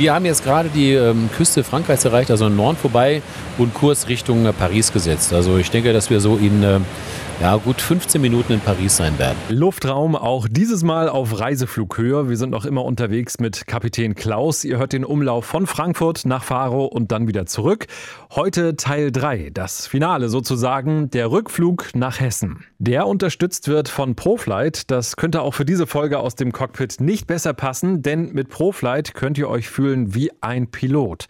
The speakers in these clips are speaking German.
Wir haben jetzt gerade die ähm, Küste Frankreichs erreicht, also Norden vorbei und Kurs Richtung äh, Paris gesetzt. Also ich denke, dass wir so in äh, ja, gut 15 Minuten in Paris sein werden. Luftraum auch dieses Mal auf Reiseflughöhe. Wir sind noch immer unterwegs mit Kapitän Klaus. Ihr hört den Umlauf von Frankfurt nach Faro und dann wieder zurück. Heute Teil 3, das Finale sozusagen, der Rückflug nach Hessen. Der unterstützt wird von ProFlight. Das könnte auch für diese Folge aus dem Cockpit nicht besser passen, denn mit ProFlight könnt ihr euch fühlen wie ein Pilot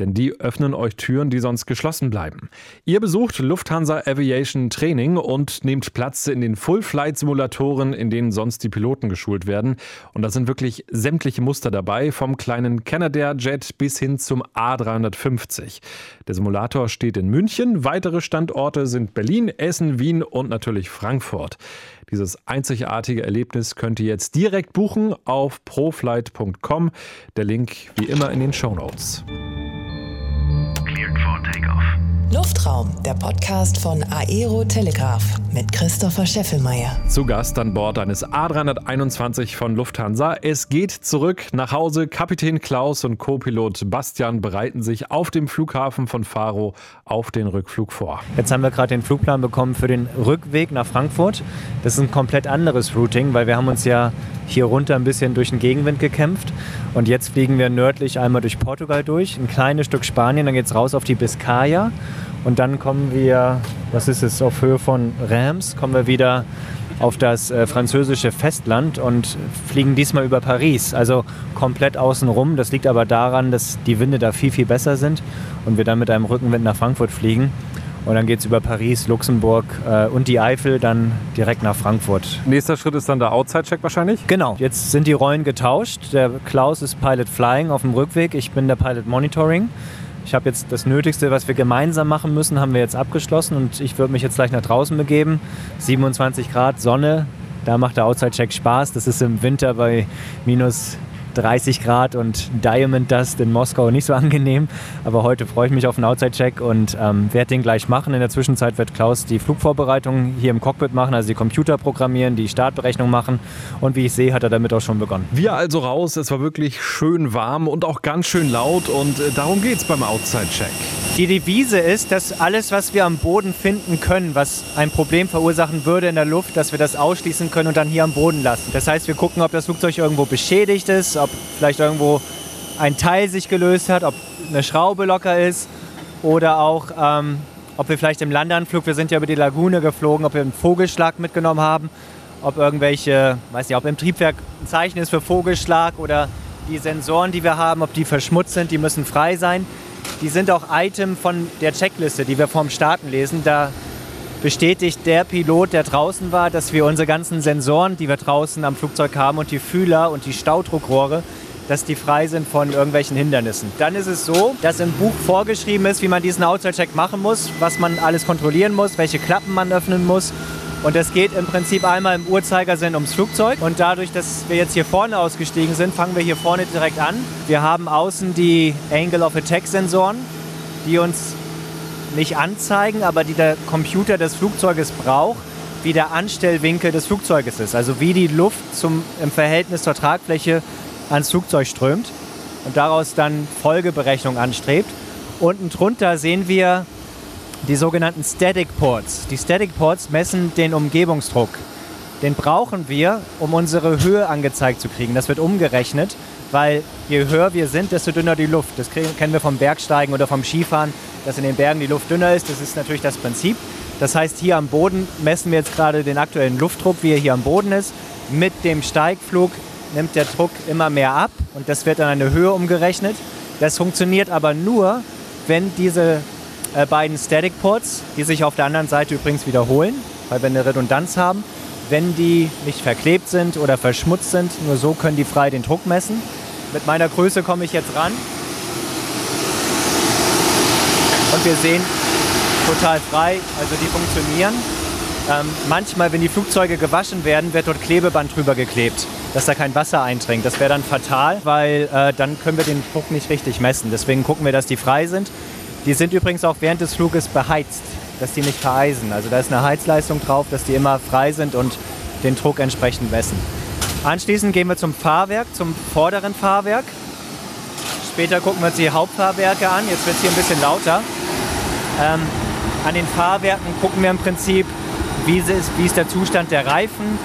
denn die öffnen euch Türen, die sonst geschlossen bleiben. Ihr besucht Lufthansa Aviation Training und nehmt Platz in den Full-Flight-Simulatoren, in denen sonst die Piloten geschult werden. Und da sind wirklich sämtliche Muster dabei, vom kleinen Canadair Jet bis hin zum A350. Der Simulator steht in München, weitere Standorte sind Berlin, Essen, Wien und natürlich Frankfurt. Dieses einzigartige Erlebnis könnt ihr jetzt direkt buchen auf proflight.com. Der Link wie immer in den Show Notes. Luftraum, der Podcast von Aero Telegraph mit Christopher Scheffelmeier. Zu Gast an Bord eines A321 von Lufthansa. Es geht zurück nach Hause. Kapitän Klaus und Co-Pilot Bastian bereiten sich auf dem Flughafen von Faro auf den Rückflug vor. Jetzt haben wir gerade den Flugplan bekommen für den Rückweg nach Frankfurt. Das ist ein komplett anderes Routing, weil wir haben uns ja hier runter ein bisschen durch den Gegenwind gekämpft. Und jetzt fliegen wir nördlich einmal durch Portugal durch, ein kleines Stück Spanien, dann geht es raus auf die Biscaya. Und dann kommen wir, was ist es, auf Höhe von Reims, kommen wir wieder auf das äh, französische Festland und fliegen diesmal über Paris. Also komplett außenrum. Das liegt aber daran, dass die Winde da viel, viel besser sind und wir dann mit einem Rückenwind nach Frankfurt fliegen. Und dann geht es über Paris, Luxemburg äh, und die Eifel dann direkt nach Frankfurt. Nächster Schritt ist dann der Outside-Check wahrscheinlich? Genau. Jetzt sind die Rollen getauscht. Der Klaus ist Pilot Flying auf dem Rückweg. Ich bin der Pilot Monitoring. Ich habe jetzt das Nötigste, was wir gemeinsam machen müssen, haben wir jetzt abgeschlossen und ich würde mich jetzt gleich nach draußen begeben. 27 Grad, Sonne, da macht der Outside-Check Spaß. Das ist im Winter bei minus 30 Grad und Diamond Dust in Moskau nicht so angenehm. Aber heute freue ich mich auf einen Outside-Check und ähm, werde den gleich machen. In der Zwischenzeit wird Klaus die Flugvorbereitung hier im Cockpit machen, also die Computer programmieren, die Startberechnung machen. Und wie ich sehe, hat er damit auch schon begonnen. Wir also raus. Es war wirklich schön warm und auch ganz schön laut und äh, darum geht es beim Outside-Check. Die Devise ist, dass alles, was wir am Boden finden können, was ein Problem verursachen würde in der Luft, dass wir das ausschließen können und dann hier am Boden lassen. Das heißt, wir gucken, ob das Flugzeug irgendwo beschädigt ist, ob vielleicht irgendwo ein Teil sich gelöst hat, ob eine Schraube locker ist oder auch, ähm, ob wir vielleicht im Landeanflug, wir sind ja über die Lagune geflogen, ob wir einen Vogelschlag mitgenommen haben, ob irgendwelche, weiß nicht, ob im Triebwerk ein Zeichen ist für Vogelschlag oder die Sensoren, die wir haben, ob die verschmutzt sind, die müssen frei sein. Die sind auch Item von der Checkliste, die wir vorm Starten lesen. Da bestätigt der Pilot, der draußen war, dass wir unsere ganzen Sensoren, die wir draußen am Flugzeug haben und die Fühler und die Staudruckrohre, dass die frei sind von irgendwelchen Hindernissen. Dann ist es so, dass im Buch vorgeschrieben ist, wie man diesen Outside-Check machen muss, was man alles kontrollieren muss, welche Klappen man öffnen muss. Und es geht im Prinzip einmal im Uhrzeigersinn ums Flugzeug. Und dadurch, dass wir jetzt hier vorne ausgestiegen sind, fangen wir hier vorne direkt an. Wir haben außen die Angle of Attack Sensoren, die uns nicht anzeigen, aber die der Computer des Flugzeuges braucht, wie der Anstellwinkel des Flugzeuges ist. Also wie die Luft zum, im Verhältnis zur Tragfläche ans Flugzeug strömt und daraus dann Folgeberechnung anstrebt. Unten drunter sehen wir die sogenannten Static Ports. Die Static Ports messen den Umgebungsdruck. Den brauchen wir, um unsere Höhe angezeigt zu kriegen. Das wird umgerechnet, weil je höher wir sind, desto dünner die Luft. Das kennen wir vom Bergsteigen oder vom Skifahren dass in den Bergen die Luft dünner ist. Das ist natürlich das Prinzip. Das heißt, hier am Boden messen wir jetzt gerade den aktuellen Luftdruck, wie er hier am Boden ist. Mit dem Steigflug nimmt der Druck immer mehr ab und das wird an eine Höhe umgerechnet. Das funktioniert aber nur, wenn diese äh, beiden Static Ports, die sich auf der anderen Seite übrigens wiederholen, weil wir eine Redundanz haben, wenn die nicht verklebt sind oder verschmutzt sind, nur so können die frei den Druck messen. Mit meiner Größe komme ich jetzt ran und wir sehen total frei, also die funktionieren. Ähm, manchmal, wenn die Flugzeuge gewaschen werden, wird dort Klebeband drüber geklebt, dass da kein Wasser eindringt. Das wäre dann fatal, weil äh, dann können wir den Druck nicht richtig messen. Deswegen gucken wir, dass die frei sind. Die sind übrigens auch während des Fluges beheizt, dass die nicht vereisen. Also da ist eine Heizleistung drauf, dass die immer frei sind und den Druck entsprechend messen. Anschließend gehen wir zum Fahrwerk, zum vorderen Fahrwerk Später gucken wir uns die Hauptfahrwerke an. Jetzt wird es hier ein bisschen lauter. Ähm, an den Fahrwerken gucken wir im Prinzip, wie ist, wie ist der Zustand der Reifen.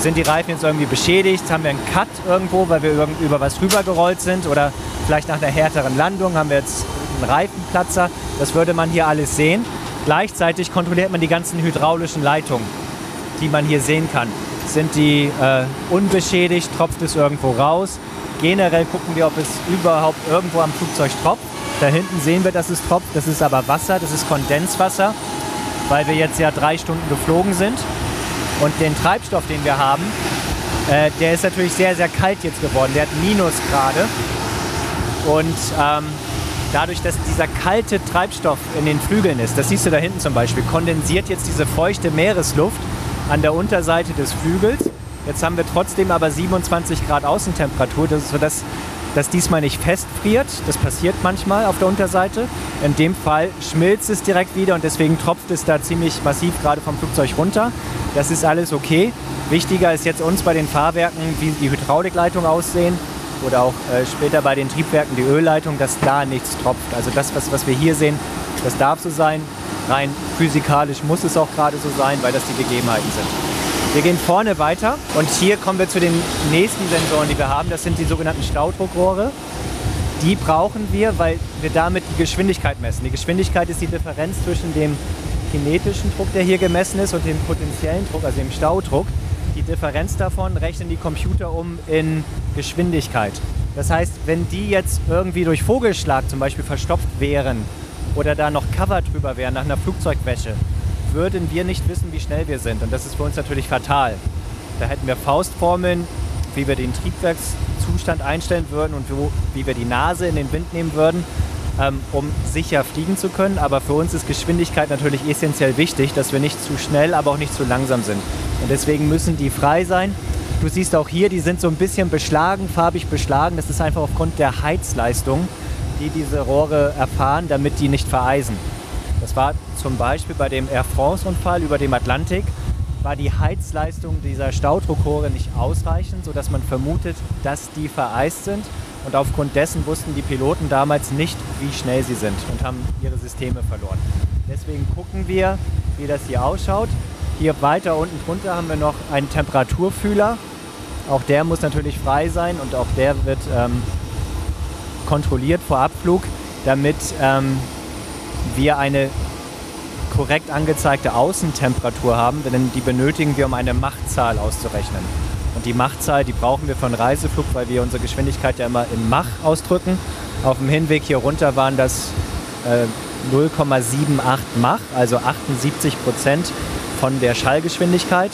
Sind die Reifen jetzt irgendwie beschädigt? Haben wir einen Cut irgendwo, weil wir über, über was rübergerollt sind? Oder vielleicht nach einer härteren Landung haben wir jetzt einen Reifenplatzer? Das würde man hier alles sehen. Gleichzeitig kontrolliert man die ganzen hydraulischen Leitungen, die man hier sehen kann. Sind die äh, unbeschädigt? Tropft es irgendwo raus? Generell gucken wir, ob es überhaupt irgendwo am Flugzeug tropft. Da hinten sehen wir, dass es tropft. Das ist aber Wasser, das ist Kondenswasser, weil wir jetzt ja drei Stunden geflogen sind. Und den Treibstoff, den wir haben, äh, der ist natürlich sehr, sehr kalt jetzt geworden. Der hat Minusgrade. Und ähm, dadurch, dass dieser kalte Treibstoff in den Flügeln ist, das siehst du da hinten zum Beispiel, kondensiert jetzt diese feuchte Meeresluft an der Unterseite des Flügels. Jetzt haben wir trotzdem aber 27 Grad Außentemperatur, das ist so das das diesmal nicht festfriert. Das passiert manchmal auf der Unterseite. In dem Fall schmilzt es direkt wieder und deswegen tropft es da ziemlich massiv gerade vom Flugzeug runter. Das ist alles okay. Wichtiger ist jetzt uns bei den Fahrwerken, wie die Hydraulikleitungen aussehen oder auch äh, später bei den Triebwerken die Ölleitung, dass da nichts tropft. Also das, was, was wir hier sehen, das darf so sein. Rein physikalisch muss es auch gerade so sein, weil das die Gegebenheiten sind. Wir gehen vorne weiter und hier kommen wir zu den nächsten Sensoren, die wir haben. Das sind die sogenannten Staudruckrohre. Die brauchen wir, weil wir damit die Geschwindigkeit messen. Die Geschwindigkeit ist die Differenz zwischen dem kinetischen Druck, der hier gemessen ist, und dem potenziellen Druck, also dem Staudruck. Die Differenz davon rechnen die Computer um in Geschwindigkeit. Das heißt, wenn die jetzt irgendwie durch Vogelschlag zum Beispiel verstopft wären oder da noch Cover drüber wären nach einer Flugzeugwäsche, würden wir nicht wissen, wie schnell wir sind. Und das ist für uns natürlich fatal. Da hätten wir Faustformeln, wie wir den Triebwerkszustand einstellen würden und wo, wie wir die Nase in den Wind nehmen würden, ähm, um sicher fliegen zu können. Aber für uns ist Geschwindigkeit natürlich essentiell wichtig, dass wir nicht zu schnell, aber auch nicht zu langsam sind. Und deswegen müssen die frei sein. Du siehst auch hier, die sind so ein bisschen beschlagen, farbig beschlagen. Das ist einfach aufgrund der Heizleistung, die diese Rohre erfahren, damit die nicht vereisen. Das war zum Beispiel bei dem Air France-Unfall über dem Atlantik, war die Heizleistung dieser Staudruckrohre nicht ausreichend, sodass man vermutet, dass die vereist sind. Und aufgrund dessen wussten die Piloten damals nicht, wie schnell sie sind und haben ihre Systeme verloren. Deswegen gucken wir, wie das hier ausschaut. Hier weiter unten drunter haben wir noch einen Temperaturfühler. Auch der muss natürlich frei sein und auch der wird ähm, kontrolliert vor Abflug, damit ähm, wir eine korrekt angezeigte Außentemperatur haben, denn die benötigen wir, um eine Machtzahl auszurechnen. Die Machtzahl, die brauchen wir einen Reiseflug, weil wir unsere Geschwindigkeit ja immer in Mach ausdrücken. Auf dem Hinweg hier runter waren das äh, 0,78 Mach, also 78 Prozent von der Schallgeschwindigkeit.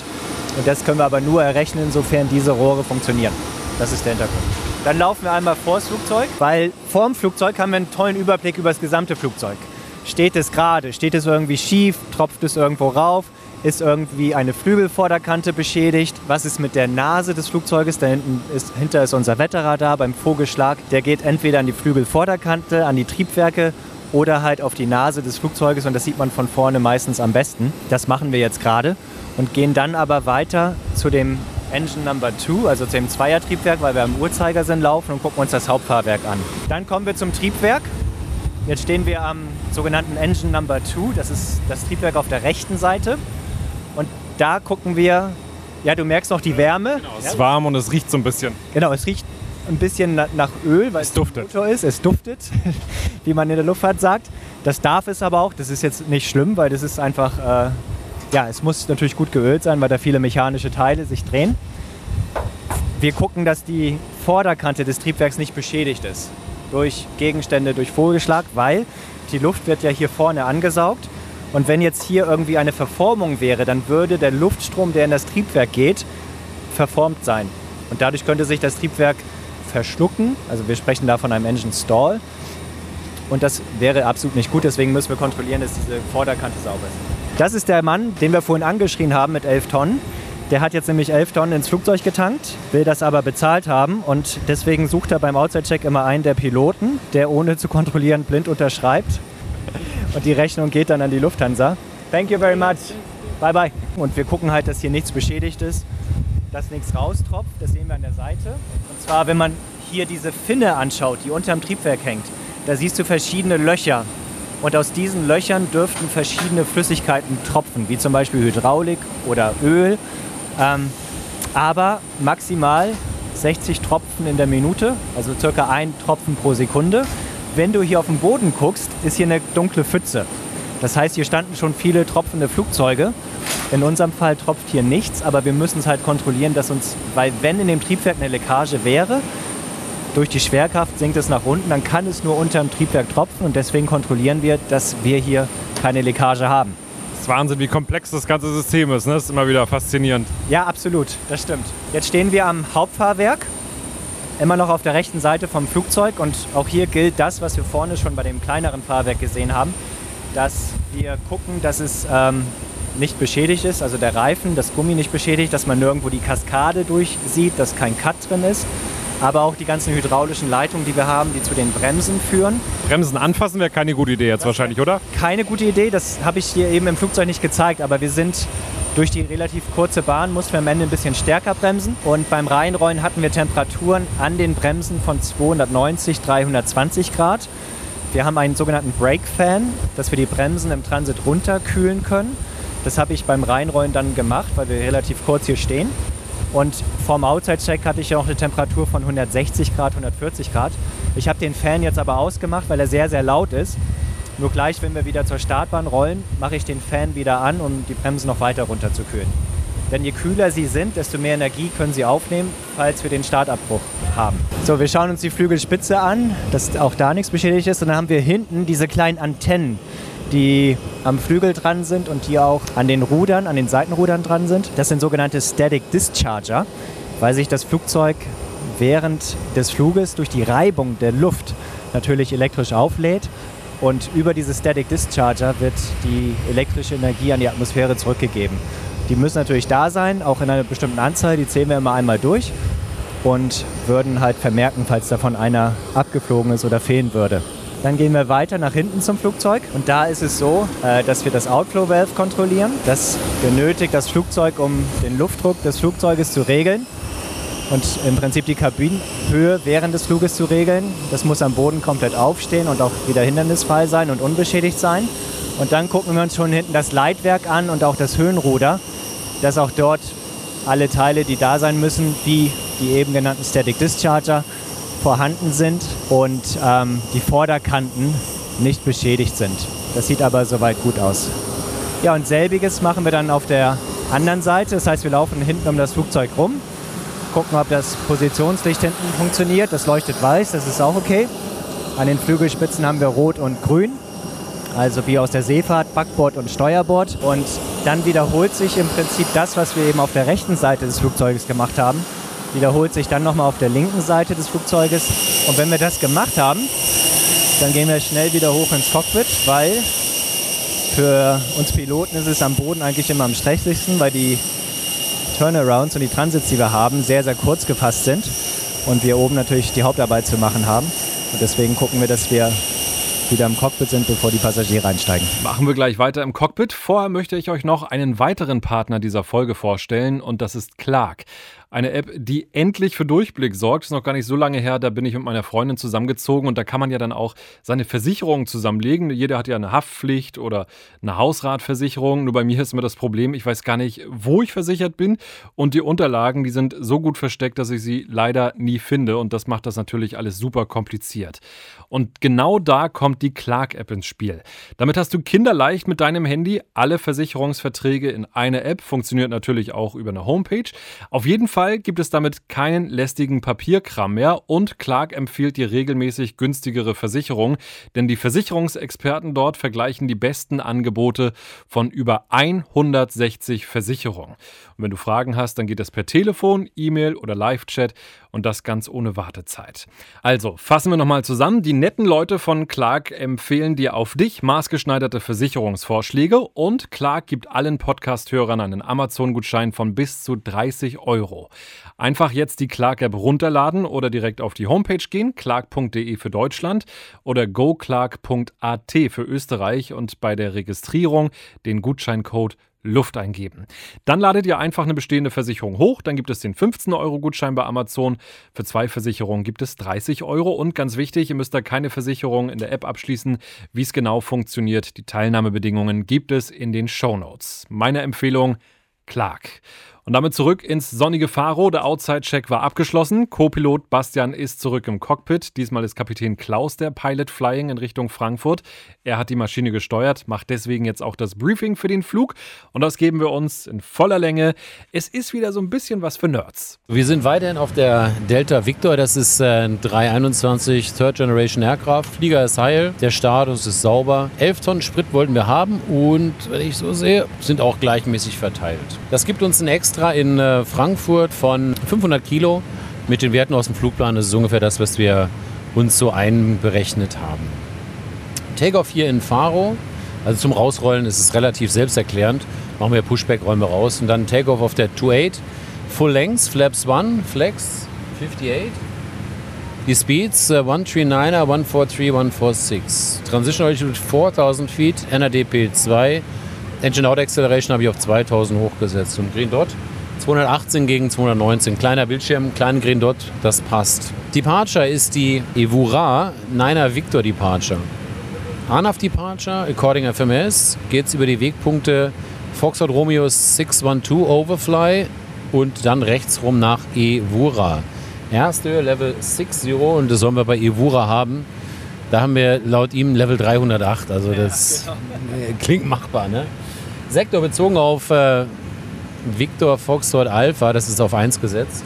Und das können wir aber nur errechnen, insofern diese Rohre funktionieren. Das ist der Hintergrund. Dann laufen wir einmal vor das Flugzeug, weil vor dem Flugzeug haben wir einen tollen Überblick über das gesamte Flugzeug. Steht es gerade? Steht es irgendwie schief? Tropft es irgendwo rauf? Ist irgendwie eine Flügelvorderkante beschädigt? Was ist mit der Nase des Flugzeuges? Da hinten ist, hinter ist unser Wetterradar beim Vogelschlag. Der geht entweder an die Flügelvorderkante, an die Triebwerke oder halt auf die Nase des Flugzeuges und das sieht man von vorne meistens am besten. Das machen wir jetzt gerade und gehen dann aber weiter zu dem Engine Number 2, also zu dem Zweiertriebwerk, weil wir am Uhrzeigersinn laufen und gucken uns das Hauptfahrwerk an. Dann kommen wir zum Triebwerk Jetzt stehen wir am sogenannten Engine Number 2. Das ist das Triebwerk auf der rechten Seite. Und da gucken wir, ja, du merkst noch die Wärme. Genau, es ist warm und es riecht so ein bisschen. Genau, es riecht ein bisschen nach Öl, weil es, es duftet. ist. Es duftet, wie man in der Luftfahrt sagt. Das darf es aber auch. Das ist jetzt nicht schlimm, weil das ist einfach, äh, ja, es muss natürlich gut geölt sein, weil da viele mechanische Teile sich drehen. Wir gucken, dass die Vorderkante des Triebwerks nicht beschädigt ist durch Gegenstände, durch Vogelschlag, weil die Luft wird ja hier vorne angesaugt. Und wenn jetzt hier irgendwie eine Verformung wäre, dann würde der Luftstrom, der in das Triebwerk geht, verformt sein. Und dadurch könnte sich das Triebwerk verschlucken. Also wir sprechen da von einem Engine Stall. Und das wäre absolut nicht gut. Deswegen müssen wir kontrollieren, dass diese Vorderkante sauber ist. Das ist der Mann, den wir vorhin angeschrien haben mit 11 Tonnen. Der hat jetzt nämlich 11 Tonnen ins Flugzeug getankt, will das aber bezahlt haben und deswegen sucht er beim Outside-Check immer einen der Piloten, der ohne zu kontrollieren blind unterschreibt. Und die Rechnung geht dann an die Lufthansa. Thank you very much. Bye bye. Und wir gucken halt, dass hier nichts beschädigt ist, dass nichts raustropft. Das sehen wir an der Seite. Und zwar, wenn man hier diese Finne anschaut, die unterm Triebwerk hängt, da siehst du verschiedene Löcher. Und aus diesen Löchern dürften verschiedene Flüssigkeiten tropfen, wie zum Beispiel Hydraulik oder Öl. Ähm, aber maximal 60 Tropfen in der Minute, also circa ein Tropfen pro Sekunde. Wenn du hier auf den Boden guckst, ist hier eine dunkle Pfütze. Das heißt, hier standen schon viele tropfende Flugzeuge. In unserem Fall tropft hier nichts, aber wir müssen es halt kontrollieren, dass uns, weil wenn in dem Triebwerk eine Leckage wäre, durch die Schwerkraft sinkt es nach unten, dann kann es nur unter dem Triebwerk tropfen und deswegen kontrollieren wir, dass wir hier keine Leckage haben. Das ist Wahnsinn, wie komplex das ganze System ist. Ne? Das ist immer wieder faszinierend. Ja, absolut, das stimmt. Jetzt stehen wir am Hauptfahrwerk, immer noch auf der rechten Seite vom Flugzeug und auch hier gilt das, was wir vorne schon bei dem kleineren Fahrwerk gesehen haben, dass wir gucken, dass es ähm, nicht beschädigt ist, also der Reifen, das Gummi nicht beschädigt, dass man nirgendwo die Kaskade durchsieht, dass kein Cut drin ist aber auch die ganzen hydraulischen Leitungen, die wir haben, die zu den Bremsen führen. Bremsen anfassen wäre keine gute Idee jetzt wahrscheinlich, oder? Keine gute Idee, das habe ich dir eben im Flugzeug nicht gezeigt, aber wir sind durch die relativ kurze Bahn mussten wir am Ende ein bisschen stärker bremsen und beim Reinrollen hatten wir Temperaturen an den Bremsen von 290, 320 Grad. Wir haben einen sogenannten Brake Fan, dass wir die Bremsen im Transit runterkühlen können. Das habe ich beim Reinrollen dann gemacht, weil wir relativ kurz hier stehen. Und vorm Outside-Check hatte ich ja noch eine Temperatur von 160 Grad, 140 Grad. Ich habe den Fan jetzt aber ausgemacht, weil er sehr, sehr laut ist. Nur gleich, wenn wir wieder zur Startbahn rollen, mache ich den Fan wieder an, um die Bremsen noch weiter runterzukühlen. Denn je kühler sie sind, desto mehr Energie können sie aufnehmen, falls wir den Startabbruch haben. So, wir schauen uns die Flügelspitze an, dass auch da nichts beschädigt ist. Und dann haben wir hinten diese kleinen Antennen die am Flügel dran sind und die auch an den Rudern, an den Seitenrudern dran sind. Das sind sogenannte Static Discharger, weil sich das Flugzeug während des Fluges durch die Reibung der Luft natürlich elektrisch auflädt und über diese Static Discharger wird die elektrische Energie an die Atmosphäre zurückgegeben. Die müssen natürlich da sein, auch in einer bestimmten Anzahl, die zählen wir immer einmal durch und würden halt vermerken, falls davon einer abgeflogen ist oder fehlen würde. Dann gehen wir weiter nach hinten zum Flugzeug und da ist es so, äh, dass wir das Outflow Valve kontrollieren. Das benötigt das Flugzeug, um den Luftdruck des Flugzeuges zu regeln und im Prinzip die Kabinenhöhe während des Fluges zu regeln. Das muss am Boden komplett aufstehen und auch wieder hindernisfrei sein und unbeschädigt sein. Und dann gucken wir uns schon hinten das Leitwerk an und auch das Höhenruder, dass auch dort alle Teile, die da sein müssen, wie die eben genannten Static Discharger, vorhanden sind und ähm, die Vorderkanten nicht beschädigt sind. Das sieht aber soweit gut aus. Ja, und selbiges machen wir dann auf der anderen Seite. Das heißt, wir laufen hinten um das Flugzeug rum, gucken, ob das Positionslicht hinten funktioniert. Das leuchtet weiß, das ist auch okay. An den Flügelspitzen haben wir rot und grün, also wie aus der Seefahrt, Backbord und Steuerbord. Und dann wiederholt sich im Prinzip das, was wir eben auf der rechten Seite des Flugzeuges gemacht haben wiederholt sich dann nochmal auf der linken Seite des Flugzeuges. Und wenn wir das gemacht haben, dann gehen wir schnell wieder hoch ins Cockpit, weil für uns Piloten ist es am Boden eigentlich immer am stressigsten, weil die Turnarounds und die Transits, die wir haben, sehr, sehr kurz gefasst sind und wir oben natürlich die Hauptarbeit zu machen haben. Und deswegen gucken wir, dass wir wieder im Cockpit sind, bevor die Passagiere einsteigen. Machen wir gleich weiter im Cockpit. Vorher möchte ich euch noch einen weiteren Partner dieser Folge vorstellen und das ist Clark. Eine App, die endlich für Durchblick sorgt. Ist noch gar nicht so lange her, da bin ich mit meiner Freundin zusammengezogen und da kann man ja dann auch seine Versicherungen zusammenlegen. Jeder hat ja eine Haftpflicht oder eine Hausratversicherung. Nur bei mir ist immer das Problem, ich weiß gar nicht, wo ich versichert bin und die Unterlagen, die sind so gut versteckt, dass ich sie leider nie finde und das macht das natürlich alles super kompliziert. Und genau da kommt die Clark-App ins Spiel. Damit hast du kinderleicht mit deinem Handy alle Versicherungsverträge in eine App. Funktioniert natürlich auch über eine Homepage. Auf jeden Fall Fall gibt es damit keinen lästigen Papierkram mehr und Clark empfiehlt dir regelmäßig günstigere Versicherungen, denn die Versicherungsexperten dort vergleichen die besten Angebote von über 160 Versicherungen. Und wenn du Fragen hast, dann geht das per Telefon, E-Mail oder Live-Chat und das ganz ohne Wartezeit. Also, fassen wir nochmal zusammen. Die netten Leute von Clark empfehlen dir auf dich maßgeschneiderte Versicherungsvorschläge und Clark gibt allen Podcast-Hörern einen Amazon-Gutschein von bis zu 30 Euro. Einfach jetzt die Clark-App runterladen oder direkt auf die Homepage gehen, clark.de für Deutschland oder goclark.at für Österreich und bei der Registrierung den Gutscheincode Luft eingeben. Dann ladet ihr einfach eine bestehende Versicherung hoch, dann gibt es den 15-Euro-Gutschein bei Amazon. Für zwei Versicherungen gibt es 30 Euro und ganz wichtig, ihr müsst da keine Versicherung in der App abschließen. Wie es genau funktioniert, die Teilnahmebedingungen gibt es in den Show Notes. Meine Empfehlung, Clark. Und damit zurück ins sonnige Faro. Der Outside-Check war abgeschlossen. Co-Pilot Bastian ist zurück im Cockpit. Diesmal ist Kapitän Klaus der Pilot Flying in Richtung Frankfurt. Er hat die Maschine gesteuert, macht deswegen jetzt auch das Briefing für den Flug. Und das geben wir uns in voller Länge. Es ist wieder so ein bisschen was für Nerds. Wir sind weiterhin auf der Delta Victor. Das ist ein 321 Third Generation Aircraft. Flieger ist heil. Der Status ist sauber. 11 Tonnen Sprit wollten wir haben und, wenn ich so sehe, sind auch gleichmäßig verteilt. Das gibt uns ein extra extra in äh, Frankfurt von 500 Kilo. Mit den Werten aus dem Flugplan das ist ungefähr das, was wir uns so einberechnet haben. Takeoff hier in Faro. Also zum Rausrollen ist es relativ selbsterklärend. Machen wir Pushback, rollen wir raus. Und dann Takeoff auf der 28. Full Length, Flaps 1, Flex 58. Die Speeds uh, 139er, 143, 146. Transition Altitude 4000 Feet, NADP 2. Engine Out Acceleration habe ich auf 2000 hochgesetzt. Und Green Dot 218 gegen 219. Kleiner Bildschirm, kleinen Green Dot, das passt. Departure ist die Evura Niner Victor Departure. Anaf Departure, according FMS, geht es über die Wegpunkte Foxtrot Romeo 612 Overfly und dann rechts rum nach Evura. Erste Level 60 und das sollen wir bei Evura haben. Da haben wir laut ihm Level 308, also das ja, genau. klingt machbar. Ne? Sektor bezogen auf äh, Victor Foxtrot Alpha, das ist auf 1 gesetzt,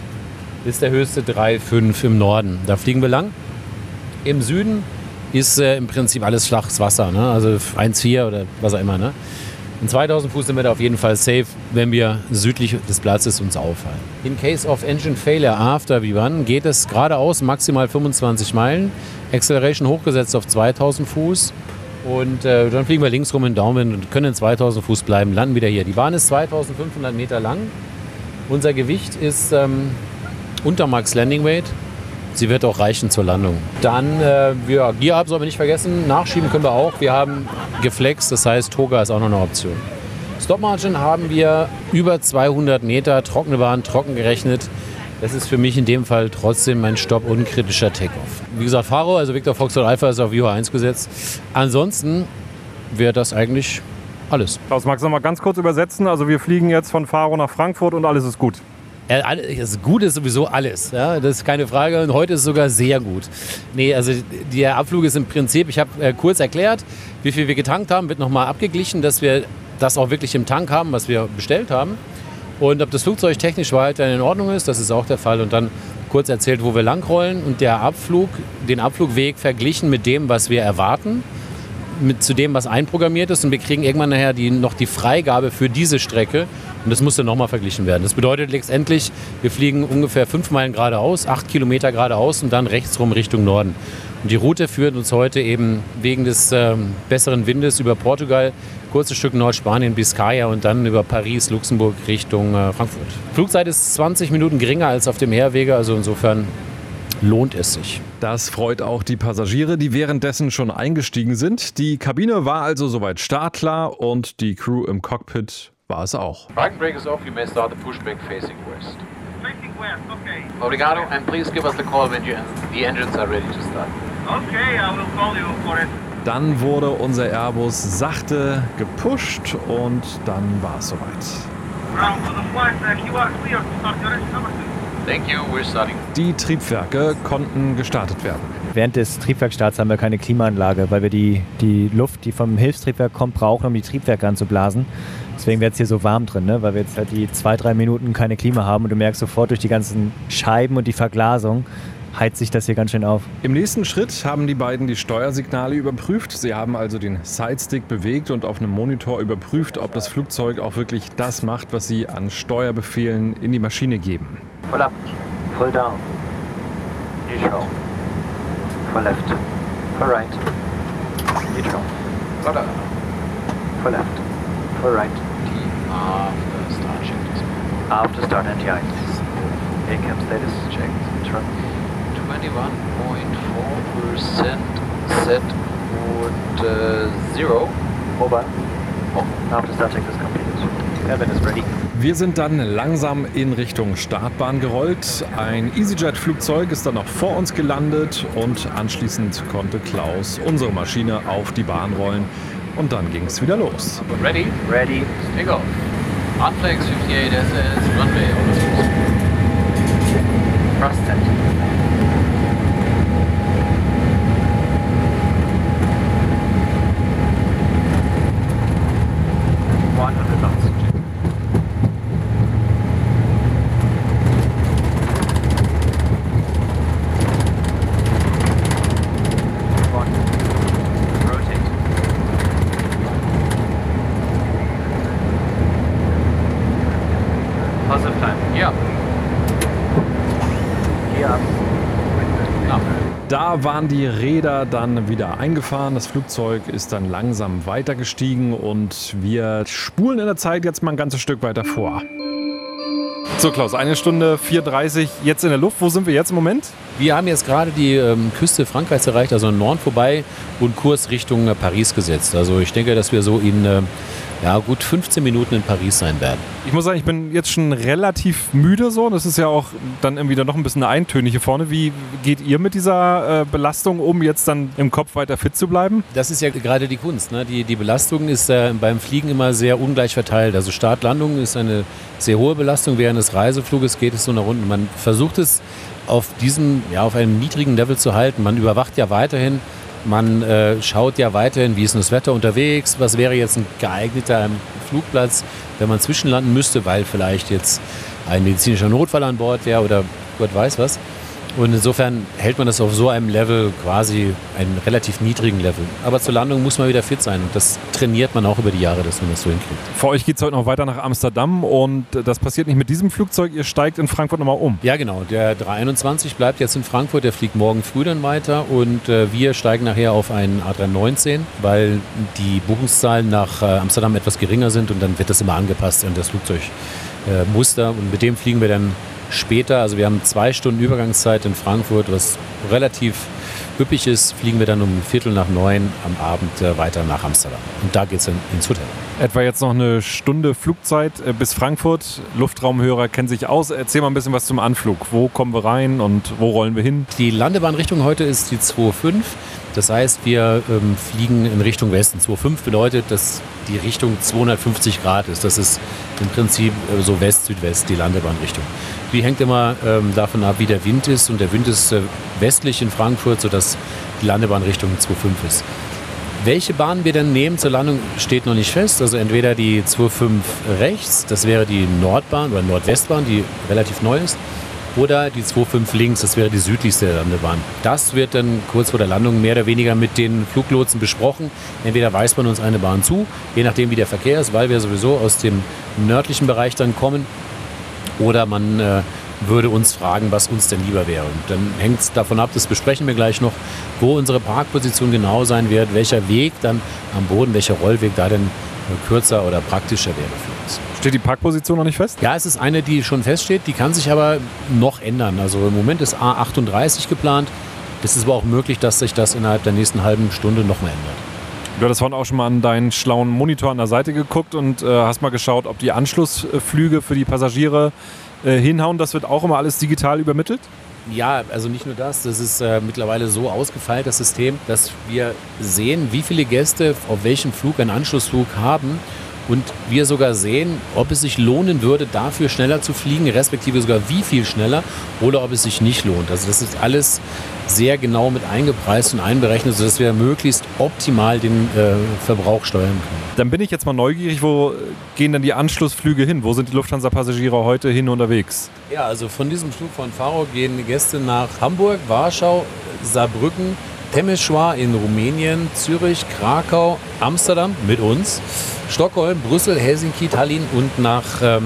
ist der höchste 3,5 im Norden. Da fliegen wir lang. Im Süden ist äh, im Prinzip alles flaches Wasser, ne? also 1,4 oder was auch immer. Ne? In 2000 Fuß sind wir da auf jeden Fall safe, wenn wir südlich des Platzes uns auffallen. In case of engine failure after V1 geht es geradeaus maximal 25 Meilen, Acceleration hochgesetzt auf 2000 Fuß und äh, dann fliegen wir links rum in Downwind und können in 2000 Fuß bleiben, landen wieder hier. Die Bahn ist 2500 Meter lang. Unser Gewicht ist ähm, unter Max Landing Weight. Sie wird auch reichen zur Landung. Dann, äh, ja, Gear Up sollen wir nicht vergessen. Nachschieben können wir auch. Wir haben geflext, das heißt, Toga ist auch noch eine Option. Stop Margin haben wir über 200 Meter, trockene Bahn, trocken gerechnet. Das ist für mich in dem Fall trotzdem ein Stopp unkritischer Takeoff. Wie gesagt, Faro, also Victor Foxtrot Alpha ist auf Viewer 1 gesetzt. Ansonsten wäre das eigentlich alles. Klaus, magst du noch mal ganz kurz übersetzen? Also wir fliegen jetzt von Faro nach Frankfurt und alles ist gut. Ja, das Gute ist sowieso alles, ja, das ist keine Frage. Und heute ist es sogar sehr gut. Nee, also der Abflug ist im Prinzip, ich habe äh, kurz erklärt, wie viel wir getankt haben, wird nochmal abgeglichen, dass wir das auch wirklich im Tank haben, was wir bestellt haben. Und ob das Flugzeug technisch weiter in Ordnung ist, das ist auch der Fall. Und dann kurz erzählt, wo wir langrollen und der Abflug, den Abflugweg verglichen mit dem, was wir erwarten, mit zu dem, was einprogrammiert ist. Und wir kriegen irgendwann nachher die, noch die Freigabe für diese Strecke. Und das muss dann nochmal verglichen werden. Das bedeutet letztendlich, wir fliegen ungefähr fünf Meilen geradeaus, acht Kilometer geradeaus und dann rechtsrum Richtung Norden. Und die Route führt uns heute eben wegen des ähm, besseren Windes über Portugal kurzes Stück Nordspanien, Biscaya und dann über Paris, Luxemburg Richtung äh, Frankfurt. Flugzeit ist 20 Minuten geringer als auf dem Herwege, also insofern lohnt es sich. Das freut auch die Passagiere, die währenddessen schon eingestiegen sind. Die Kabine war also soweit startklar und die Crew im Cockpit war es auch. Parking brake is off, you may start the pushback facing west. Facing west, okay. Obrigado, and please give us the call when you, the engines are ready to start. Okay, I will call you for it. Dann wurde unser Airbus sachte gepusht und dann war es soweit. Die Triebwerke konnten gestartet werden. Während des Triebwerkstarts haben wir keine Klimaanlage, weil wir die, die Luft, die vom Hilfstriebwerk kommt, brauchen, um die Triebwerke anzublasen. Deswegen wird es hier so warm drin, ne? weil wir jetzt halt die zwei, drei Minuten keine Klima haben und du merkst sofort durch die ganzen Scheiben und die Verglasung, heizt sich das hier ganz schön auf. Im nächsten Schritt haben die beiden die Steuersignale überprüft. Sie haben also den Sidestick bewegt und auf einem Monitor überprüft, ob das Flugzeug auch wirklich das macht, was sie an Steuerbefehlen in die Maschine geben. Full up, full down, neutral, full left, full right, neutral, full left, full right. After start check. After start anti-ice. Income status checked. Truck. 21.4% set mode uh, 0. Mobile. Oh. After start check is completed. Is ready. Wir sind dann langsam in Richtung Startbahn gerollt. Ein EasyJet-Flugzeug ist dann noch vor uns gelandet und anschließend konnte Klaus unsere Maschine auf die Bahn rollen und dann ging es wieder los. Ready? Ready. Take off. Flags 58 SS, runway waren die Räder dann wieder eingefahren. Das Flugzeug ist dann langsam weitergestiegen und wir spulen in der Zeit jetzt mal ein ganzes Stück weiter vor. So Klaus, eine Stunde 4.30 jetzt in der Luft. Wo sind wir jetzt im Moment? Wir haben jetzt gerade die ähm, Küste Frankreichs erreicht, also im Norden vorbei und Kurs Richtung äh, Paris gesetzt. Also ich denke, dass wir so in äh, ja, gut 15 Minuten in Paris sein werden. Ich muss sagen, ich bin jetzt schon relativ müde so. Das ist ja auch dann irgendwie dann noch ein bisschen eintönig hier vorne. Wie geht ihr mit dieser äh, Belastung um, jetzt dann im Kopf weiter fit zu bleiben? Das ist ja gerade die Kunst. Ne? Die, die Belastung ist äh, beim Fliegen immer sehr ungleich verteilt. Also Start-Landung ist eine sehr hohe Belastung. Während des Reisefluges geht es so nach unten. Man versucht es auf diesem, ja, auf einem niedrigen Level zu halten. Man überwacht ja weiterhin. Man äh, schaut ja weiterhin, wie ist das Wetter unterwegs, was wäre jetzt ein geeigneter Flugplatz, wenn man zwischenlanden müsste, weil vielleicht jetzt ein medizinischer Notfall an Bord wäre oder Gott weiß was. Und insofern hält man das auf so einem Level, quasi einen relativ niedrigen Level. Aber zur Landung muss man wieder fit sein. Und das trainiert man auch über die Jahre, dass man das so hinkriegt. Für euch geht es heute noch weiter nach Amsterdam und das passiert nicht mit diesem Flugzeug. Ihr steigt in Frankfurt nochmal um. Ja, genau. Der 321 bleibt jetzt in Frankfurt. Der fliegt morgen früh dann weiter. Und äh, wir steigen nachher auf einen A319, weil die Buchungszahlen nach äh, Amsterdam etwas geringer sind. Und dann wird das immer angepasst an das Flugzeugmuster. und mit dem fliegen wir dann später, also wir haben zwei Stunden Übergangszeit in Frankfurt, was relativ üppig ist, fliegen wir dann um Viertel nach neun am Abend äh, weiter nach Amsterdam. Und da geht es dann ins Hotel. Etwa jetzt noch eine Stunde Flugzeit äh, bis Frankfurt. Luftraumhörer kennen sich aus. Erzähl mal ein bisschen was zum Anflug. Wo kommen wir rein und wo rollen wir hin? Die Landebahnrichtung heute ist die 2.5. Das heißt, wir ähm, fliegen in Richtung Westen. 2.5 bedeutet, dass die Richtung 250 Grad ist. Das ist im Prinzip äh, so West-Südwest, die Landebahnrichtung. Die hängt immer ähm, davon ab, wie der Wind ist. Und der Wind ist äh, westlich in Frankfurt, sodass die Landebahnrichtung 2.5 ist. Welche Bahn wir denn nehmen zur Landung, steht noch nicht fest. Also entweder die 2.5 rechts, das wäre die Nordbahn oder Nordwestbahn, die relativ neu ist, oder die 2.5 links, das wäre die südlichste Landebahn. Das wird dann kurz vor der Landung mehr oder weniger mit den Fluglotsen besprochen. Entweder weist man uns eine Bahn zu, je nachdem wie der Verkehr ist, weil wir sowieso aus dem nördlichen Bereich dann kommen, oder man äh, würde uns fragen, was uns denn lieber wäre. Und dann hängt es davon ab, das besprechen wir gleich noch, wo unsere Parkposition genau sein wird, welcher Weg dann am Boden, welcher Rollweg da denn kürzer oder praktischer wäre für uns. Steht die Parkposition noch nicht fest? Ja, es ist eine, die schon feststeht, die kann sich aber noch ändern. Also im Moment ist A38 geplant. Es ist aber auch möglich, dass sich das innerhalb der nächsten halben Stunde nochmal ändert. Du hattest vorhin auch schon mal an deinen schlauen Monitor an der Seite geguckt und äh, hast mal geschaut, ob die Anschlussflüge für die Passagiere äh, hinhauen. Das wird auch immer alles digital übermittelt? Ja, also nicht nur das, das ist äh, mittlerweile so ausgefeilt, das System, dass wir sehen, wie viele Gäste auf welchem Flug einen Anschlussflug haben und wir sogar sehen, ob es sich lohnen würde, dafür schneller zu fliegen, respektive sogar wie viel schneller oder ob es sich nicht lohnt. Also das ist alles sehr genau mit eingepreist und einberechnet, sodass wir möglichst optimal den äh, Verbrauch steuern können. Dann bin ich jetzt mal neugierig, wo gehen denn die Anschlussflüge hin? Wo sind die Lufthansa-Passagiere heute hin unterwegs? Ja, also von diesem Flug von Faro gehen die Gäste nach Hamburg, Warschau, Saarbrücken, Temeschwar in Rumänien, Zürich, Krakau, Amsterdam mit uns, Stockholm, Brüssel, Helsinki, Tallinn und nach ähm,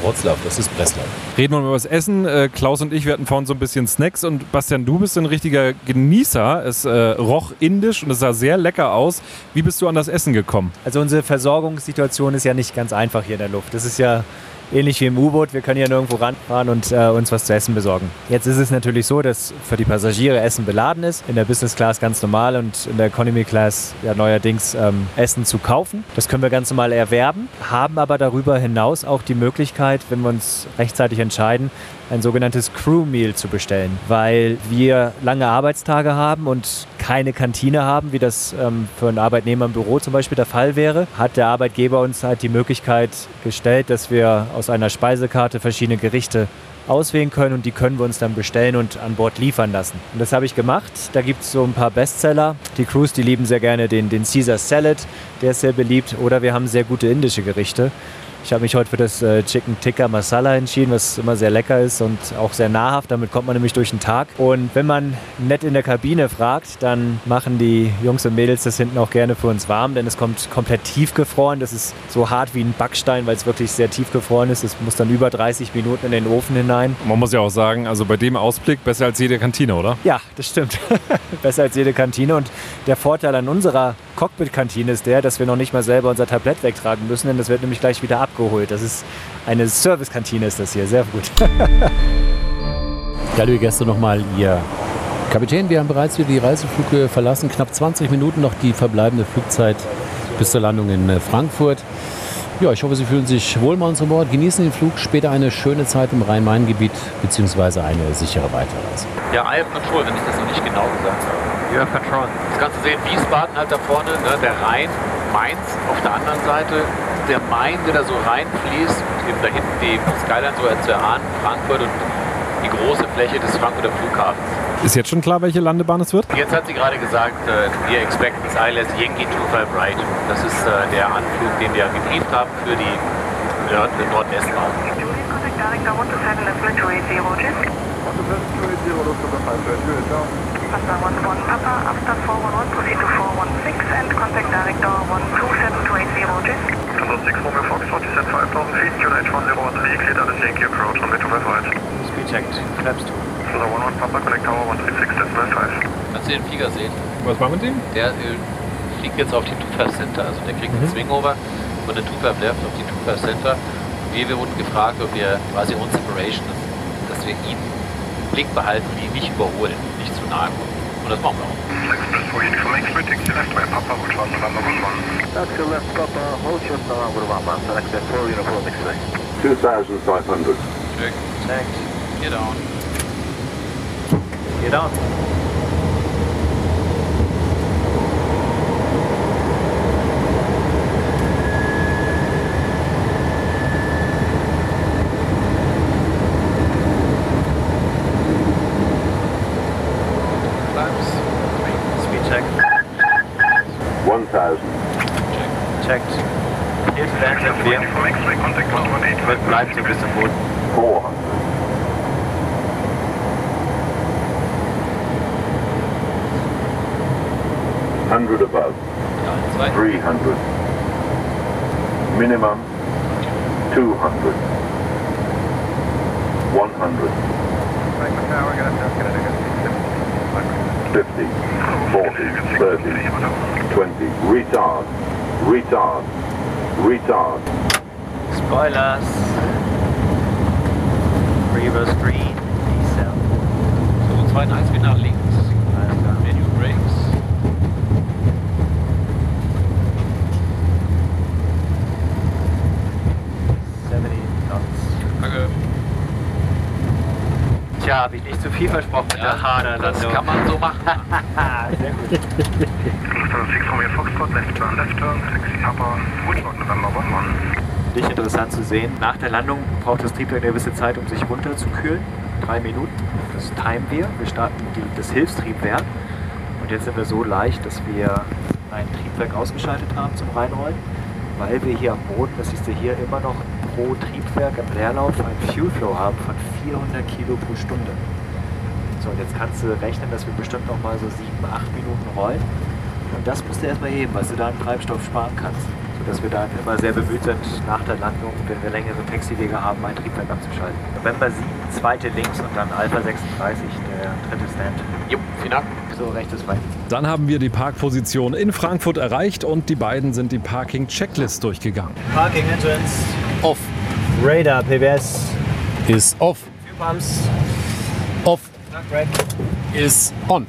Wroclaw, das ist Breslau. Reden wir mal über das Essen. Äh, Klaus und ich, wir hatten vorhin so ein bisschen Snacks und Bastian, du bist ein richtiger Genießer. Es äh, roch indisch und es sah sehr lecker aus. Wie bist du an das Essen gekommen? Also unsere Versorgungssituation ist ja nicht ganz einfach hier in der Luft. Das ist ja ähnlich wie im U-Boot. Wir können hier nirgendwo ranfahren und äh, uns was zu essen besorgen. Jetzt ist es natürlich so, dass für die Passagiere Essen beladen ist. In der Business Class ganz normal und in der Economy Class ja neuerdings ähm, Essen zu kaufen. Das können wir ganz normal erwerben, haben aber darüber hinaus auch die Möglichkeit, wenn wir uns rechtzeitig entscheiden, ein sogenanntes Crew Meal zu bestellen, weil wir lange Arbeitstage haben und keine Kantine haben, wie das ähm, für einen Arbeitnehmer im Büro zum Beispiel der Fall wäre, hat der Arbeitgeber uns halt die Möglichkeit gestellt, dass wir aus einer Speisekarte verschiedene Gerichte auswählen können und die können wir uns dann bestellen und an Bord liefern lassen. Und das habe ich gemacht. Da gibt es so ein paar Bestseller. Die Crews, die lieben sehr gerne den, den Caesar Salad, der ist sehr beliebt. Oder wir haben sehr gute indische Gerichte. Ich habe mich heute für das äh, Chicken Tikka Masala entschieden, was immer sehr lecker ist und auch sehr nahrhaft. Damit kommt man nämlich durch den Tag. Und wenn man nett in der Kabine fragt, dann machen die Jungs und Mädels das hinten auch gerne für uns warm, denn es kommt komplett tiefgefroren. Das ist so hart wie ein Backstein, weil es wirklich sehr tiefgefroren ist. Es muss dann über 30 Minuten in den Ofen hinein. Man muss ja auch sagen, also bei dem Ausblick besser als jede Kantine, oder? Ja, das stimmt. besser als jede Kantine. Und der Vorteil an unserer Cockpit-Kantine ist der, dass wir noch nicht mal selber unser Tablett wegtragen müssen, denn das wird nämlich gleich wieder abgeholt. Das ist eine Service-Kantine ist das hier, sehr gut. Ja, liebe Gäste, nochmal Ihr Kapitän. Wir haben bereits wieder die Reiseflughöhe verlassen. Knapp 20 Minuten noch die verbleibende Flugzeit bis zur Landung in äh, Frankfurt. Ja, ich hoffe, Sie fühlen sich wohl bei uns an Bord, genießen den Flug, später eine schöne Zeit im Rhein-Main-Gebiet bzw. eine sichere Weiterreise. Ja, I have control, wenn ich das noch nicht genau gesagt habe. You have control. Das kannst du sehen, Wiesbaden halt da vorne, ne, der Rhein, Mainz auf der anderen Seite, der Main, der da so reinfließt, und eben da hinten die Skyline so zu erahnen, Frankfurt und die große Fläche des Frankfurter Flughafens. Ist jetzt schon klar, welche Landebahn es wird? Jetzt hat sie gerade gesagt, uh, wir expecten ILS Yankee 25 Right. Das ist uh, der Anflug, den wir gebrieft haben für die Nord Nordwestbahn. Papa 11 Papa, after 411, proceed to 416 and contact director 127 to 80, 6 Romeo Foxtrot, descend 5000 feet, QNH 101 3, clear down to approach on Midtover 5. Speed checked, flaps 2. So 11 Papa, connect tower 136, 5. Kannst du den Flieger sehen? Was machen mit dem? Der äh, fliegt jetzt auf die 25 Center, also der kriegt mhm. einen Swingover und eine 25 Left auf die 25 Center. Wir, wir wurden gefragt, ob wir quasi uns Separation, dass wir ihn im Blick behalten und ihn nicht überholen, nicht zu nahe kommen. Und das machen wir auch. Express for uniform X-ray, taxi left by Papa, which one November 11. Taxi left Papa, hold short November Mama, select that for uniform X-ray. 2,500. Check. Checked. Get on. Get on. Flaps. Speed check. 1,000. Checked. Hier zu Land sind wir. Uniform X-ray, contact 118. Wir bleiben so bis zum Boden. 400. Hundred above. Ja, zwei. 300. Minimum 200. 100. 50. 40. 30. 20. Retard. Retard. Retard. Spoilers. Reverse green. Diesel. So, zweiten eins wieder nach links. Alles klar. Menu Brakes. Danke. Tja, habe ich nicht zu viel versprochen mit der Haderlandung. das kann man so machen. Sehr gut. 6 Romeo Foxtrot, left turn, left turn, taxi which one November 11. Nicht interessant zu sehen. Nach der Landung braucht das Triebwerk eine gewisse Zeit, um sich runterzukühlen. Drei Minuten. Das timen wir. Wir starten die, das Hilfstriebwerk. Und jetzt sind wir so leicht, dass wir ein Triebwerk ausgeschaltet haben zum Reinrollen, weil wir hier am Boden, das siehst du hier, immer noch pro Triebwerk im Leerlauf einen Fuel Flow haben von 400 Kilo pro Stunde. So, und jetzt kannst du rechnen, dass wir bestimmt noch mal so sieben, acht Minuten rollen. Und das musst du erstmal heben, was du da an Treibstoff sparen kannst. Sodass wir dann immer sehr bemüht sind, nach der Landung, wenn wir längere Taxiwege haben, ein Triebwerk abzuschalten. November 7, zweite links und dann Alpha 36, der dritte Stand. Jo, vielen Dank. So, rechtes Bein. Dann haben wir die Parkposition in Frankfurt erreicht und die beiden sind die Parking-Checklist durchgegangen. Parking Entrance. Off. Radar, PBS. Ist off. Fuel Pumps. Off. Red. Ist on.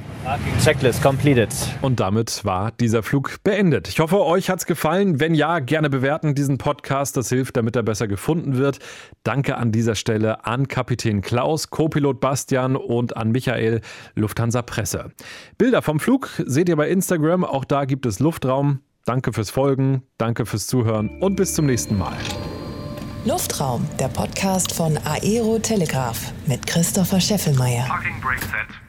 Checklist completed. Und damit war dieser Flug beendet. Ich hoffe, euch hat's gefallen. Wenn ja, gerne bewerten diesen Podcast. Das hilft, damit er besser gefunden wird. Danke an dieser Stelle an Kapitän Klaus, Co-Pilot Bastian und an Michael, Lufthansa Presse. Bilder vom Flug seht ihr bei Instagram. Auch da gibt es Luftraum. Danke fürs Folgen, danke fürs Zuhören und bis zum nächsten Mal. Luftraum, der Podcast von Aero Telegraph mit Christopher Scheffelmeier. Parking brake set.